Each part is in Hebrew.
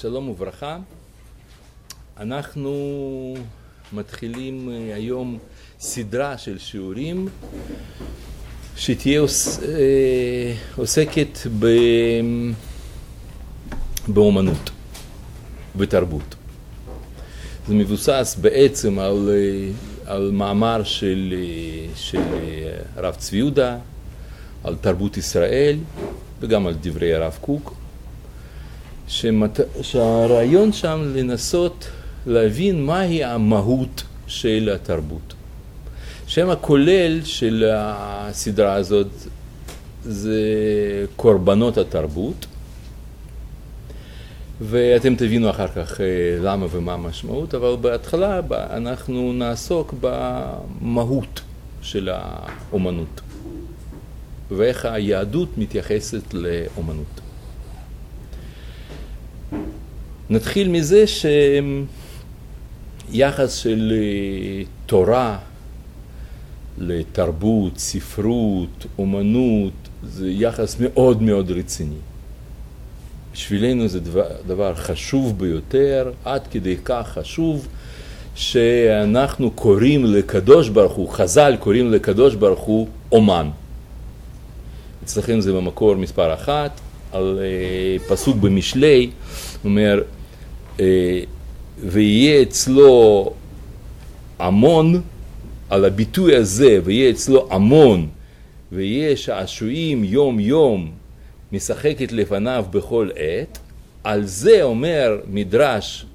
שלום וברכה. אנחנו מתחילים היום סדרה של שיעורים שתהיה עוסקת באומנות, בתרבות. זה מבוסס בעצם על, על מאמר של, של הרב צבי יהודה, על תרבות ישראל וגם על דברי הרב קוק. שמת... שהרעיון שם לנסות להבין מהי המהות של התרבות. שם הכולל של הסדרה הזאת זה קורבנות התרבות, ואתם תבינו אחר כך למה ומה המשמעות, אבל בהתחלה אנחנו נעסוק במהות של האומנות, ואיך היהדות מתייחסת לאומנות. נתחיל מזה שיחס של תורה לתרבות, ספרות, אומנות, זה יחס מאוד מאוד רציני. בשבילנו זה דבר, דבר חשוב ביותר, עד כדי כך חשוב שאנחנו קוראים לקדוש ברוך הוא, חז"ל קוראים לקדוש ברוך הוא אומן. אצלכם זה במקור מספר אחת, על פסוק במשלי, אומר ויהיה אצלו המון, על הביטוי הזה, ויהיה אצלו המון, ויהיה שעשועים יום יום, משחקת לפניו בכל עת, על זה אומר מדרש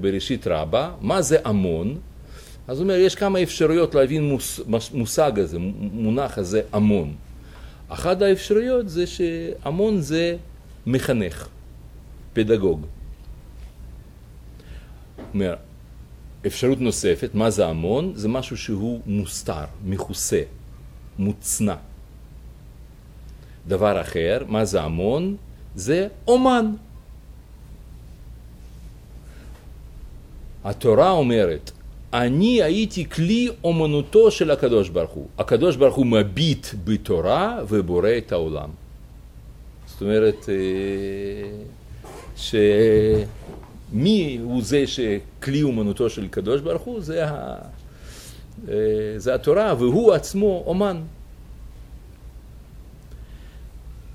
בראשית רבה, מה זה המון? אז הוא אומר, יש כמה אפשרויות להבין מושג הזה, מונח הזה המון. אחת האפשרויות זה שהמון זה מחנך, פדגוג. אומר, אפשרות נוספת, מה זה המון? זה משהו שהוא מוסתר, מכוסה, מוצנע. דבר אחר, מה זה המון? זה אומן. התורה אומרת, אני הייתי כלי אומנותו של הקדוש ברוך הוא. הקדוש ברוך הוא מביט בתורה ובורא את העולם. זאת אומרת, ש... מי הוא זה שכלי אומנותו של קדוש ברוך הוא? זה, ה... זה התורה, והוא עצמו אומן.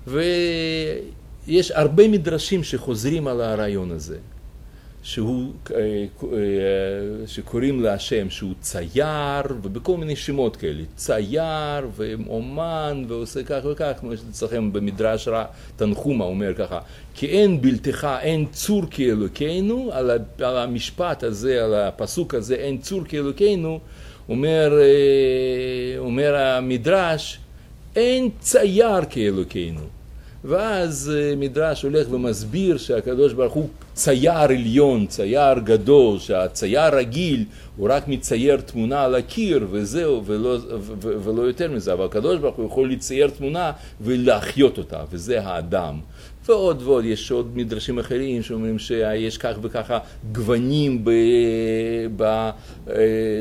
ויש הרבה מדרשים שחוזרים על הרעיון הזה, שהוא, שקוראים להשם שהוא צייר, ובכל מיני שמות כאלה, צייר ואומן ועושה כך וכך, כמו שאצלכם במדרש תנחומה אומר ככה, כי אין בלתך, אין צור כאלוקינו, על, המשפט הזה, על הפסוק הזה, אין צור כאלוקינו, אומר, אומר המדרש, אין צייר כאלוקינו. ואז מדרש הולך ומסביר שהקדוש ברוך הוא צייר עליון, צייר גדול, שהצייר רגיל הוא רק מצייר תמונה על הקיר וזהו, ולא, ו- ולא יותר מזה, אבל הקדוש ברוך הוא יכול לצייר תמונה ולהחיות אותה, וזה האדם. ועוד ועוד, יש עוד מדרשים אחרים שאומרים שיש כך וככה גוונים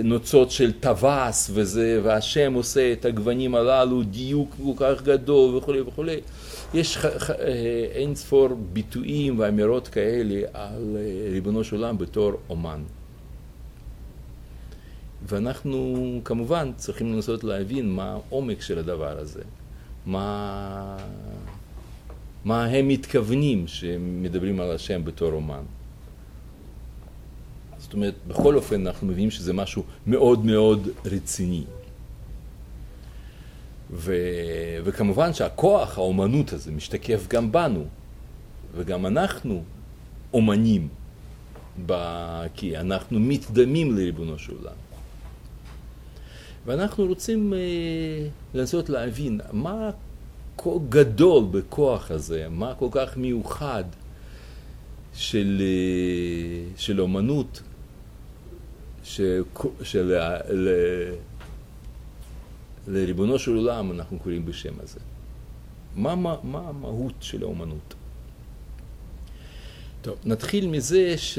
בנוצות של טווס וזה, והשם עושה את הגוונים הללו דיוק כל כך גדול וכולי וכולי. יש אין ספור ביטויים ואמירות כאלה על ריבונו של עולם בתור אומן. ואנחנו כמובן צריכים לנסות להבין מה העומק של הדבר הזה, מה, מה הם מתכוונים שמדברים על השם בתור אומן. זאת אומרת, בכל אופן אנחנו מבינים שזה משהו מאוד מאוד רציני. ו... וכמובן שהכוח, האומנות הזה, משתקף גם בנו, וגם אנחנו אומנים, ב... כי אנחנו מתדמים לריבונו של עולם. ואנחנו רוצים אה, לנסות להבין מה כה גדול בכוח הזה, מה כל כך מיוחד של, אה, של אומנות, של, של, ל, לריבונו של עולם אנחנו קוראים בשם הזה. מה, מה, מה המהות של האומנות? טוב, נתחיל מזה ש...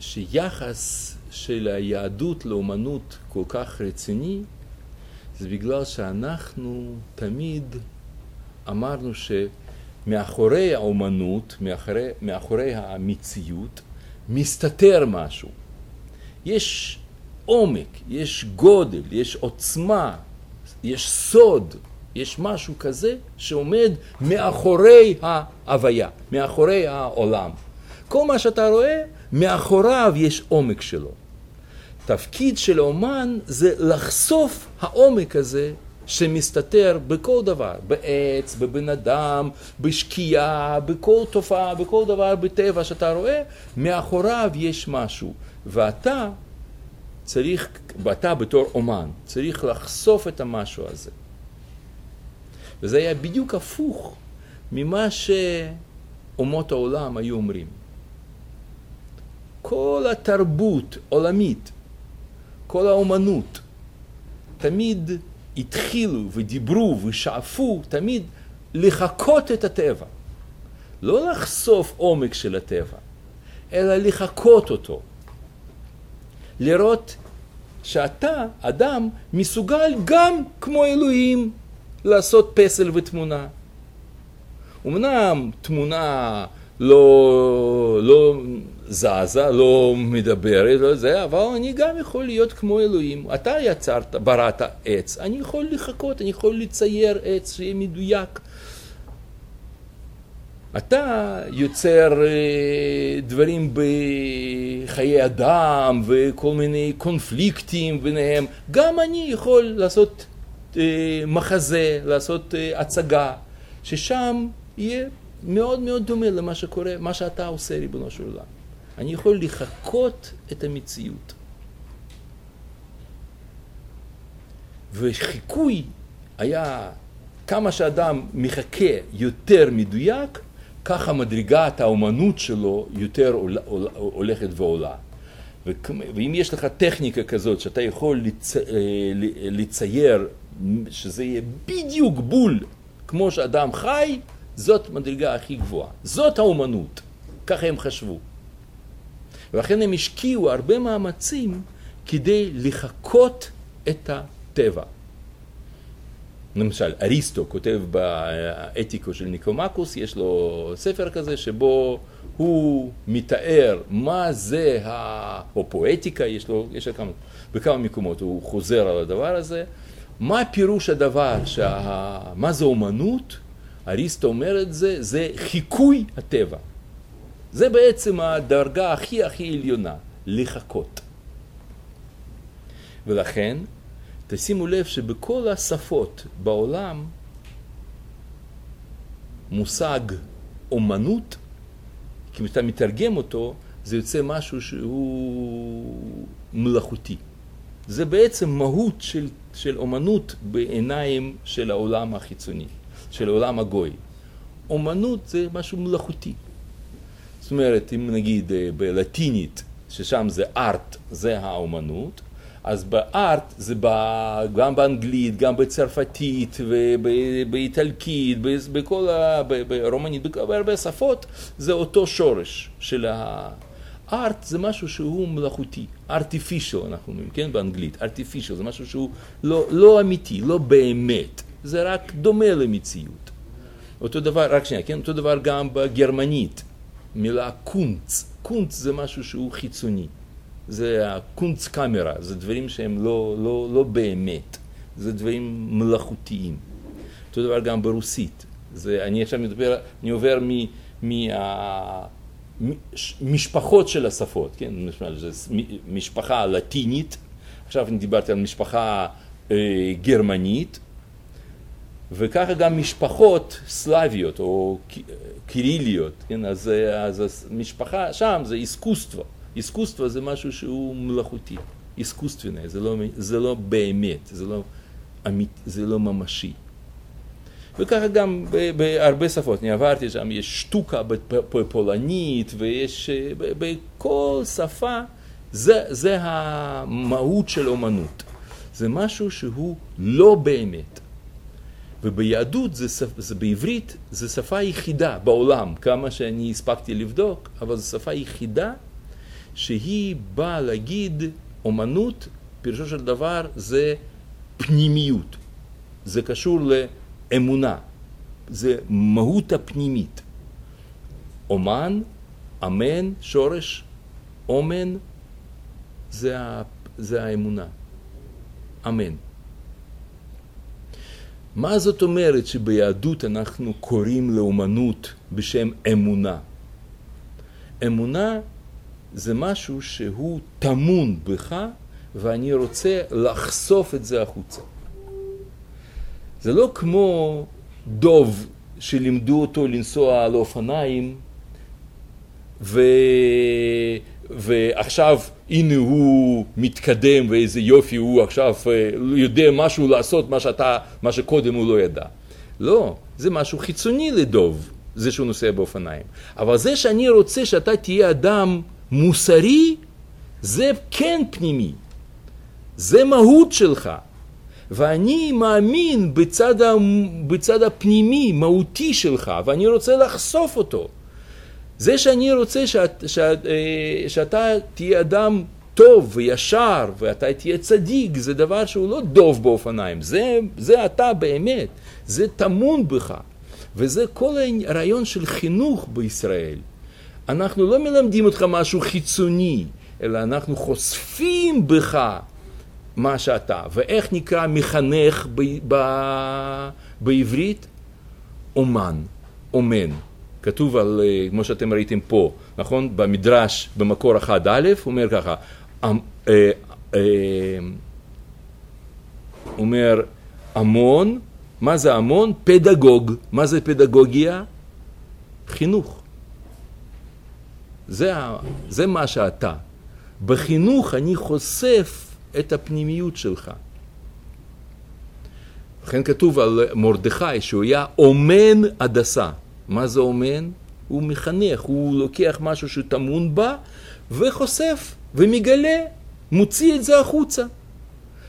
שיחס של היהדות לאומנות כל כך רציני, זה בגלל שאנחנו תמיד אמרנו מאחורי האומנות, מאחורי, מאחורי המציאות, מסתתר משהו. יש עומק, יש גודל, יש עוצמה, יש סוד, יש משהו כזה שעומד מאחורי ההוויה, מאחורי העולם. כל מה שאתה רואה, מאחוריו יש עומק שלו. תפקיד של אומן זה לחשוף העומק הזה שמסתתר בכל דבר, בעץ, בבן אדם, בשקיעה, בכל תופעה, בכל דבר בטבע שאתה רואה, מאחוריו יש משהו. ואתה צריך, ואתה בתור אומן, צריך לחשוף את המשהו הזה. וזה היה בדיוק הפוך ממה שאומות העולם היו אומרים. כל התרבות עולמית, כל האומנות, תמיד התחילו ודיברו ושאפו תמיד לחקות את הטבע. לא לחשוף עומק של הטבע, אלא לחקות אותו. לראות שאתה, אדם, מסוגל גם כמו אלוהים לעשות פסל ותמונה. אמנם תמונה לא, לא זזה, לא מדברת, לא זה, אבל אני גם יכול להיות כמו אלוהים. אתה יצרת, בראת עץ, אני יכול לחכות, אני יכול לצייר עץ שיהיה מדויק. אתה יוצר אה, דברים בחיי אדם וכל מיני קונפליקטים ביניהם, גם אני יכול לעשות אה, מחזה, לעשות אה, הצגה, ששם יהיה מאוד מאוד דומה למה שקורה, מה שאתה עושה, ריבונו של עולם. אני יכול לחקות את המציאות. וחיקוי היה כמה שאדם מחכה יותר מדויק, ככה מדרגת האומנות שלו יותר הולכת ועולה. ואם יש לך טכניקה כזאת שאתה יכול לצ... אה, לצייר שזה יהיה בדיוק בול כמו שאדם חי, זאת מדרגה הכי גבוהה. זאת האומנות, ככה הם חשבו. ולכן הם השקיעו הרבה מאמצים כדי לחקות את הטבע. למשל, אריסטו כותב באתיקו של ניקומקוס, יש לו ספר כזה שבו הוא מתאר מה זה, ה... או פואטיקה, יש לו, יש לו כמה, בכמה מקומות, הוא חוזר על הדבר הזה. מה פירוש הדבר, שה... מה זה אומנות? אריסטו אומר את זה, זה חיקוי הטבע. זה בעצם הדרגה הכי הכי עליונה, לחכות. ולכן, תשימו לב שבכל השפות בעולם, מושג אומנות, כי כשאתה מתרגם אותו, זה יוצא משהו שהוא מלאכותי. זה בעצם מהות של, של אומנות בעיניים של העולם החיצוני, של העולם הגוי. אומנות זה משהו מלאכותי. זאת אומרת, אם נגיד אה, בלטינית, ששם זה ארט, זה האומנות, אז בארט זה בא, גם באנגלית, גם בצרפתית ובאיטלקית, בכל ה... ברומנית, בהרבה שפות, זה אותו שורש של הארט זה משהו שהוא מלאכותי, artificial אנחנו אומרים, כן, באנגלית, artificial זה משהו שהוא לא, לא אמיתי, לא באמת, זה רק דומה למציאות. אותו דבר, רק שנייה, כן, אותו דבר גם בגרמנית, מילה קונץ, קונץ זה משהו שהוא חיצוני. זה הקונץ קאמרה, זה דברים שהם לא, לא, לא באמת, זה דברים מלאכותיים. אותו דבר גם ברוסית. זה, אני עכשיו מדבר, אני עובר מהמשפחות של השפות, כן? משפחה לטינית, עכשיו אני דיברתי על משפחה אה, גרמנית, וככה גם משפחות סלאביות או קיריליות, כן? אז, אז משפחה שם זה איסקוסטווה. איסקוסטווה זה משהו שהוא מלאכותי, איסקוסטווינה, זה לא, זה לא באמת, זה לא, אמית, זה לא ממשי. וככה גם בהרבה שפות, אני עברתי שם, יש שטוקה בפולנית ויש, בכל שפה, זה, זה המהות של אומנות. זה משהו שהוא לא באמת. וביהדות, זה, זה בעברית, זו שפה יחידה בעולם, כמה שאני הספקתי לבדוק, אבל זו שפה יחידה שהיא באה להגיד אומנות, פירושו של דבר זה פנימיות, זה קשור לאמונה. זה מהות הפנימית. אומן, אמן, שורש, אומן, זה, ה, זה האמונה. אמן. מה זאת אומרת שביהדות אנחנו קוראים לאומנות בשם אמונה? אמונה זה משהו שהוא טמון בך ואני רוצה לחשוף את זה החוצה. זה לא כמו דוב שלימדו אותו לנסוע על אופניים ו... ועכשיו הנה הוא מתקדם ואיזה יופי הוא עכשיו אה, יודע משהו לעשות מה, שאתה, מה שקודם הוא לא ידע. לא, זה משהו חיצוני לדוב, זה שהוא נוסע באופניים. אבל זה שאני רוצה שאתה תהיה אדם מוסרי, זה כן פנימי. זה מהות שלך. ואני מאמין בצד, ה... בצד הפנימי, מהותי שלך, ואני רוצה לחשוף אותו. זה שאני רוצה שאת, שאת, אה, שאתה תהיה אדם טוב וישר ואתה תהיה צדיק, זה דבר שהוא לא דוב באופניים, זה, זה אתה באמת, זה טמון בך. וזה כל הרעיון של חינוך בישראל. אנחנו לא מלמדים אותך משהו חיצוני, אלא אנחנו חושפים בך מה שאתה. ואיך נקרא מחנך ב, ב, בעברית? אומן, אומן. כתוב על, אה, כמו שאתם ראיתם פה, נכון? במדרש, במקור 1א, הוא אומר ככה, אמ, אה, אה, אומר המון, מה זה המון? פדגוג. מה זה פדגוגיה? חינוך. זה, זה מה שאתה. בחינוך אני חושף את הפנימיות שלך. לכן כתוב על מרדכי שהוא היה אומן הדסה. מה זה אומן? הוא מחנך, הוא לוקח משהו שטמון בה וחושף ומגלה, מוציא את זה החוצה.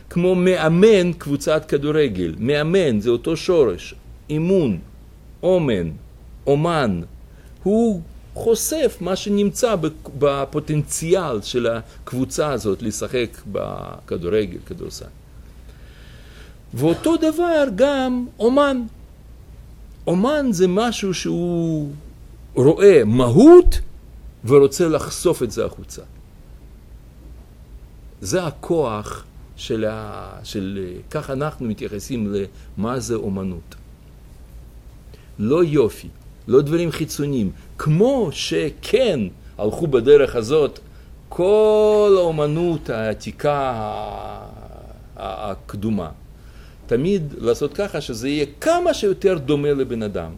כמו מאמן קבוצת כדורגל. מאמן זה אותו שורש, אימון, אומן, אומן. הוא חושף מה שנמצא בפוטנציאל של הקבוצה הזאת לשחק בכדורגל, כדורסל. ואותו דבר גם אומן. אומן זה משהו שהוא רואה מהות ורוצה לחשוף את זה החוצה. זה הכוח של, ה... של כך אנחנו מתייחסים למה זה אומנות. לא יופי, לא דברים חיצוניים, כמו שכן הלכו בדרך הזאת כל האומנות העתיקה הקדומה. תמיד לעשות ככה שזה יהיה כמה שיותר דומה לבן אדם.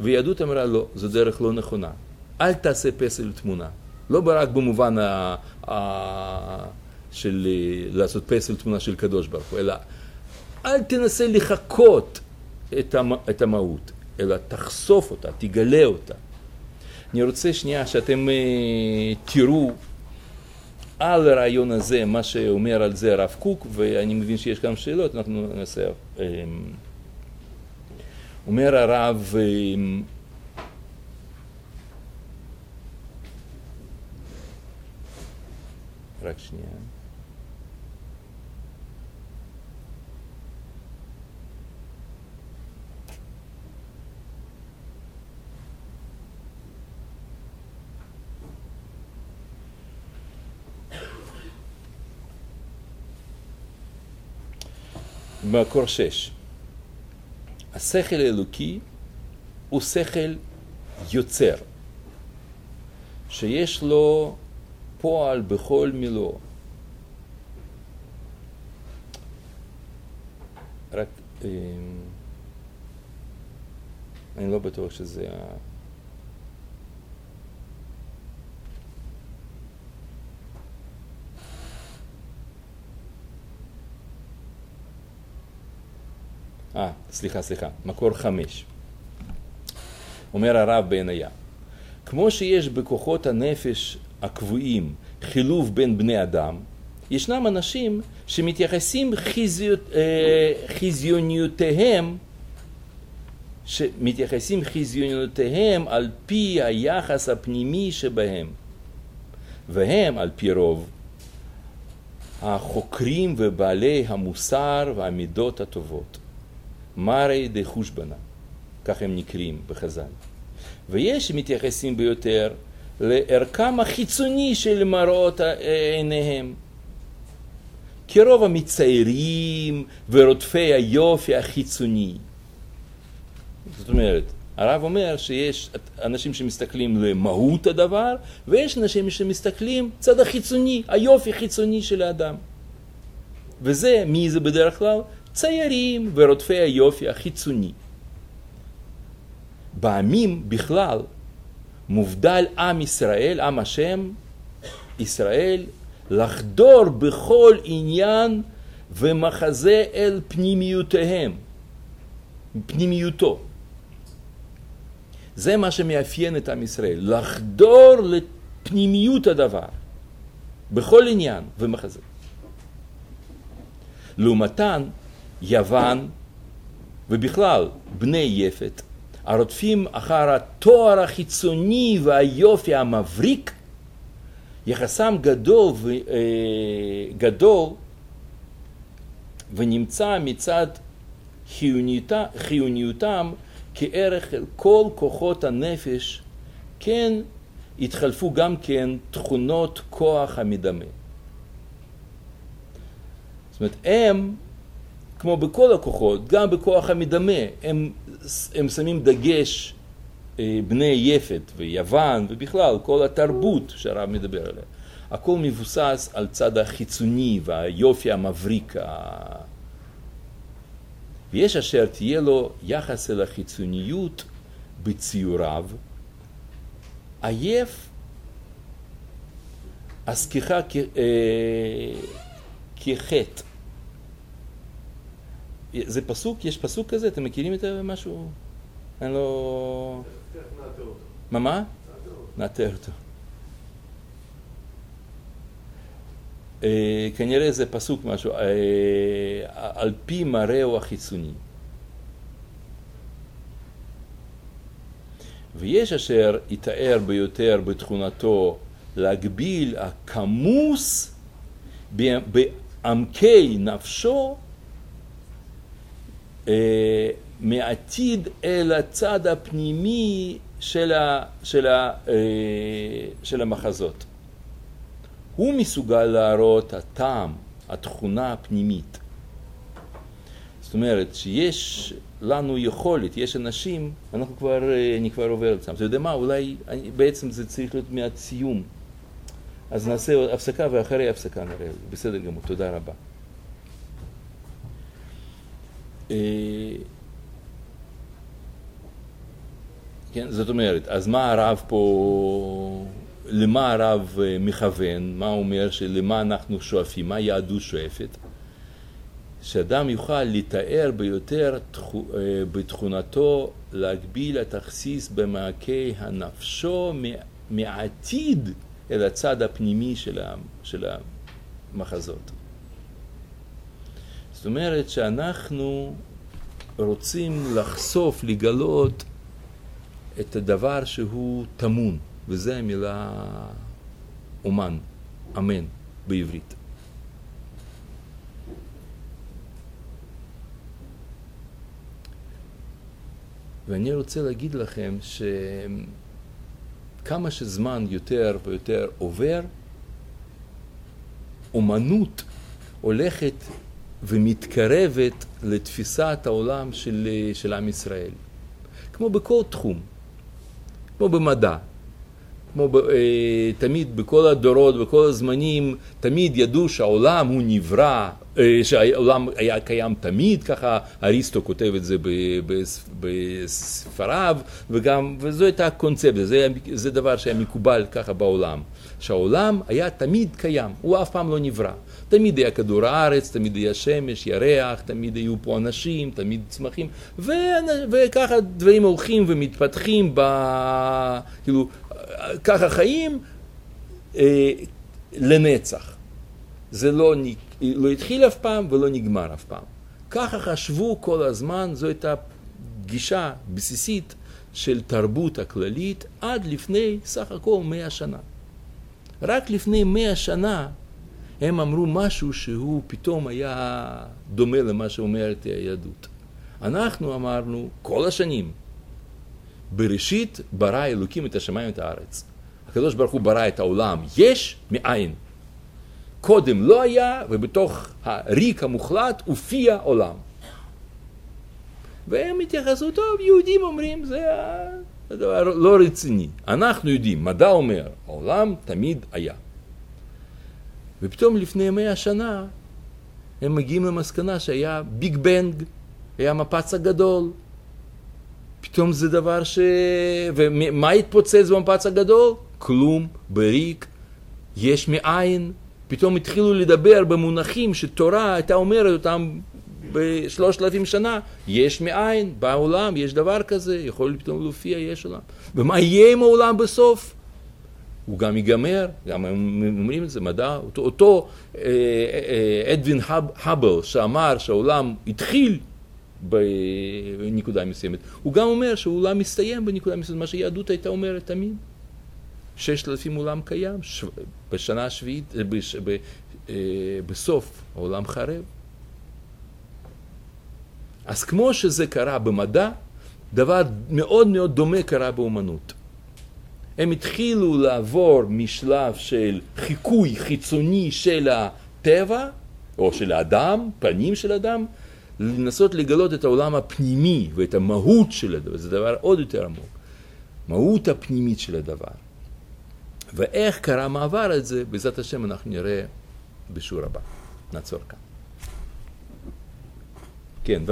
ויהדות אמרה לא, זו דרך לא נכונה. אל תעשה פסל תמונה. לא רק במובן ה... ה... של לעשות פסל תמונה של קדוש ברוך הוא, אלא אל תנסה לחקות את, המ... את המהות, אלא תחשוף אותה, תגלה אותה. אני רוצה שנייה שאתם uh, תראו על הרעיון הזה, מה שאומר על זה הרב קוק, ואני מבין שיש גם שאלות, אנחנו נעשה... אמ, אומר הרב, אמ, רק שנייה. מקור שש. השכל האלוקי הוא שכל יוצר, שיש לו פועל בכל מילו. רק אמ, אני לא בטוח שזה אה, סליחה, סליחה, מקור חמש. אומר הרב בעינייה, כמו שיש בכוחות הנפש הקבועים חילוב בין בני אדם, ישנם אנשים שמתייחסים חיזיות, אה, חיזיוניותיהם, שמתייחסים חיזיוניותיהם על פי היחס הפנימי שבהם, והם על פי רוב החוקרים ובעלי המוסר והמידות הטובות. מרי דה חושבנה. כך הם נקראים בחז"ל. ויש שמתייחסים ביותר לערכם החיצוני של מראות עיניהם. כרוב המציירים ורודפי היופי החיצוני. זאת אומרת, הרב אומר שיש אנשים שמסתכלים למהות הדבר, ויש אנשים שמסתכלים צד החיצוני, היופי החיצוני של האדם. וזה, מי זה בדרך כלל? ציירים ורודפי היופי החיצוני. בעמים בכלל מובדל עם ישראל, עם השם, ישראל, לחדור בכל עניין ומחזה אל פנימיותיהם, פנימיותו. זה מה שמאפיין את עם ישראל, לחדור לפנימיות הדבר, בכל עניין ומחזה. לעומתן, יוון, ובכלל בני יפת, הרודפים אחר התואר החיצוני והיופי המבריק, יחסם גדול, ו, אה, גדול ונמצא מצד חיוניותה, חיוניותם כערך אל כל כוחות הנפש, כן התחלפו גם כן תכונות כוח המדמה. זאת אומרת, הם, כמו בכל הכוחות, גם בכוח המדמה, הם, הם שמים דגש, אה, בני יפת ויוון ובכלל, כל התרבות שהרב מדבר עליה. הכל מבוסס על צד החיצוני והיופי המבריק ויש אשר תהיה לו יחס אל החיצוניות בציוריו, עייף עסקיך כחטא. זה פסוק? יש פסוק כזה? אתם מכירים את משהו? אני לא... מה מה? נאתר אותו. אה, כנראה זה פסוק משהו, אה, על פי מראהו החיצוני. ויש אשר יתאר ביותר בתכונתו להגביל הכמוס בעמקי נפשו אה, מעתיד אל הצד הפנימי של, ה, של, ה, של המחזות. הוא מסוגל להראות הטעם, התכונה הפנימית. זאת אומרת שיש לנו יכולת, יש אנשים, אנחנו כבר, אני כבר עובר אצלם. אתה יודע מה, אולי אני, בעצם זה צריך להיות מעט סיום. אז נעשה הפסקה ואחרי הפסקה נראה. בסדר גמור, תודה רבה. אה, כן, זאת אומרת, אז מה הרב פה למה הרב אה, מכוון, מה הוא אומר, שלמה אנחנו שואפים, מה יהדות שואפת? שאדם יוכל לתאר ביותר אה, בתכונתו להגביל את התכסיס במעקי הנפשו מעתיד אל הצד הפנימי של המחזות. זאת אומרת שאנחנו רוצים לחשוף, לגלות את הדבר שהוא טמון. וזה המילה אומן, אמן, בעברית. ואני רוצה להגיד לכם שכמה שזמן יותר ויותר עובר, אומנות הולכת ומתקרבת לתפיסת העולם של, של עם ישראל. כמו בכל תחום, כמו במדע, כמו ב, אה, תמיד בכל הדורות, בכל הזמנים, תמיד ידעו שהעולם הוא נברא, שהעולם היה קיים תמיד, ככה אריסטו כותב את זה בספריו, וגם, וזו הייתה הקונספציה, זה, זה דבר שהיה מקובל ככה בעולם, שהעולם היה תמיד קיים, הוא אף פעם לא נברא. תמיד היה כדור הארץ, תמיד היה שמש, ירח, תמיד היו פה אנשים, תמיד צמחים, ו... וככה דברים הולכים ומתפתחים, ב... כאילו, ככה חיים אה, לנצח. זה לא, לא התחיל אף פעם ולא נגמר אף פעם. ככה חשבו כל הזמן, זו הייתה גישה בסיסית של תרבות הכללית עד לפני סך הכל מאה שנה. רק לפני מאה שנה הם אמרו משהו שהוא פתאום היה דומה למה שאומרת היהדות. אנחנו אמרנו כל השנים, בראשית ברא אלוקים את השמיים ואת הארץ. הקדוש ברוך הוא ברא את העולם יש מאין. קודם לא היה, ובתוך הריק המוחלט הופיע עולם. והם התייחסו, טוב, יהודים אומרים, זה דבר לא רציני. אנחנו יודעים, מדע אומר, העולם תמיד היה. ופתאום לפני מאה שנה הם מגיעים למסקנה שהיה ביג בנג, היה מפץ הגדול. פתאום זה דבר ש... ומה התפוצץ במפץ הגדול? כלום, בריק, יש מאין. פתאום התחילו לדבר במונחים שתורה הייתה אומרת אותם בשלושת אלפים שנה, יש מאין, בעולם, יש דבר כזה, יכול פתאום להופיע, יש עולם. ומה יהיה עם העולם בסוף? הוא גם ייגמר, גם הם אומרים את זה, מדע, אותו, אותו אה, אה, אדווין הב, הבל שאמר שהעולם התחיל בנקודה מסוימת, הוא גם אומר שהעולם מסתיים בנקודה מסוימת, מה שיהדות הייתה אומרת תמיד. ששת אלפים עולם קיים, ש... בשנה השביעית, אה, בש... ב... אה, בסוף העולם חרב. אז כמו שזה קרה במדע, דבר מאוד מאוד דומה קרה באומנות. הם התחילו לעבור משלב של חיקוי חיצוני של הטבע, או של האדם, פנים של אדם, לנסות לגלות את העולם הפנימי ואת המהות של הדבר, זה דבר עוד יותר עמוק. מהות הפנימית של הדבר. ואיך קרה מעבר את זה, בעזרת השם אנחנו נראה בשיעור הבא. נעצור כאן. כן, בבקשה.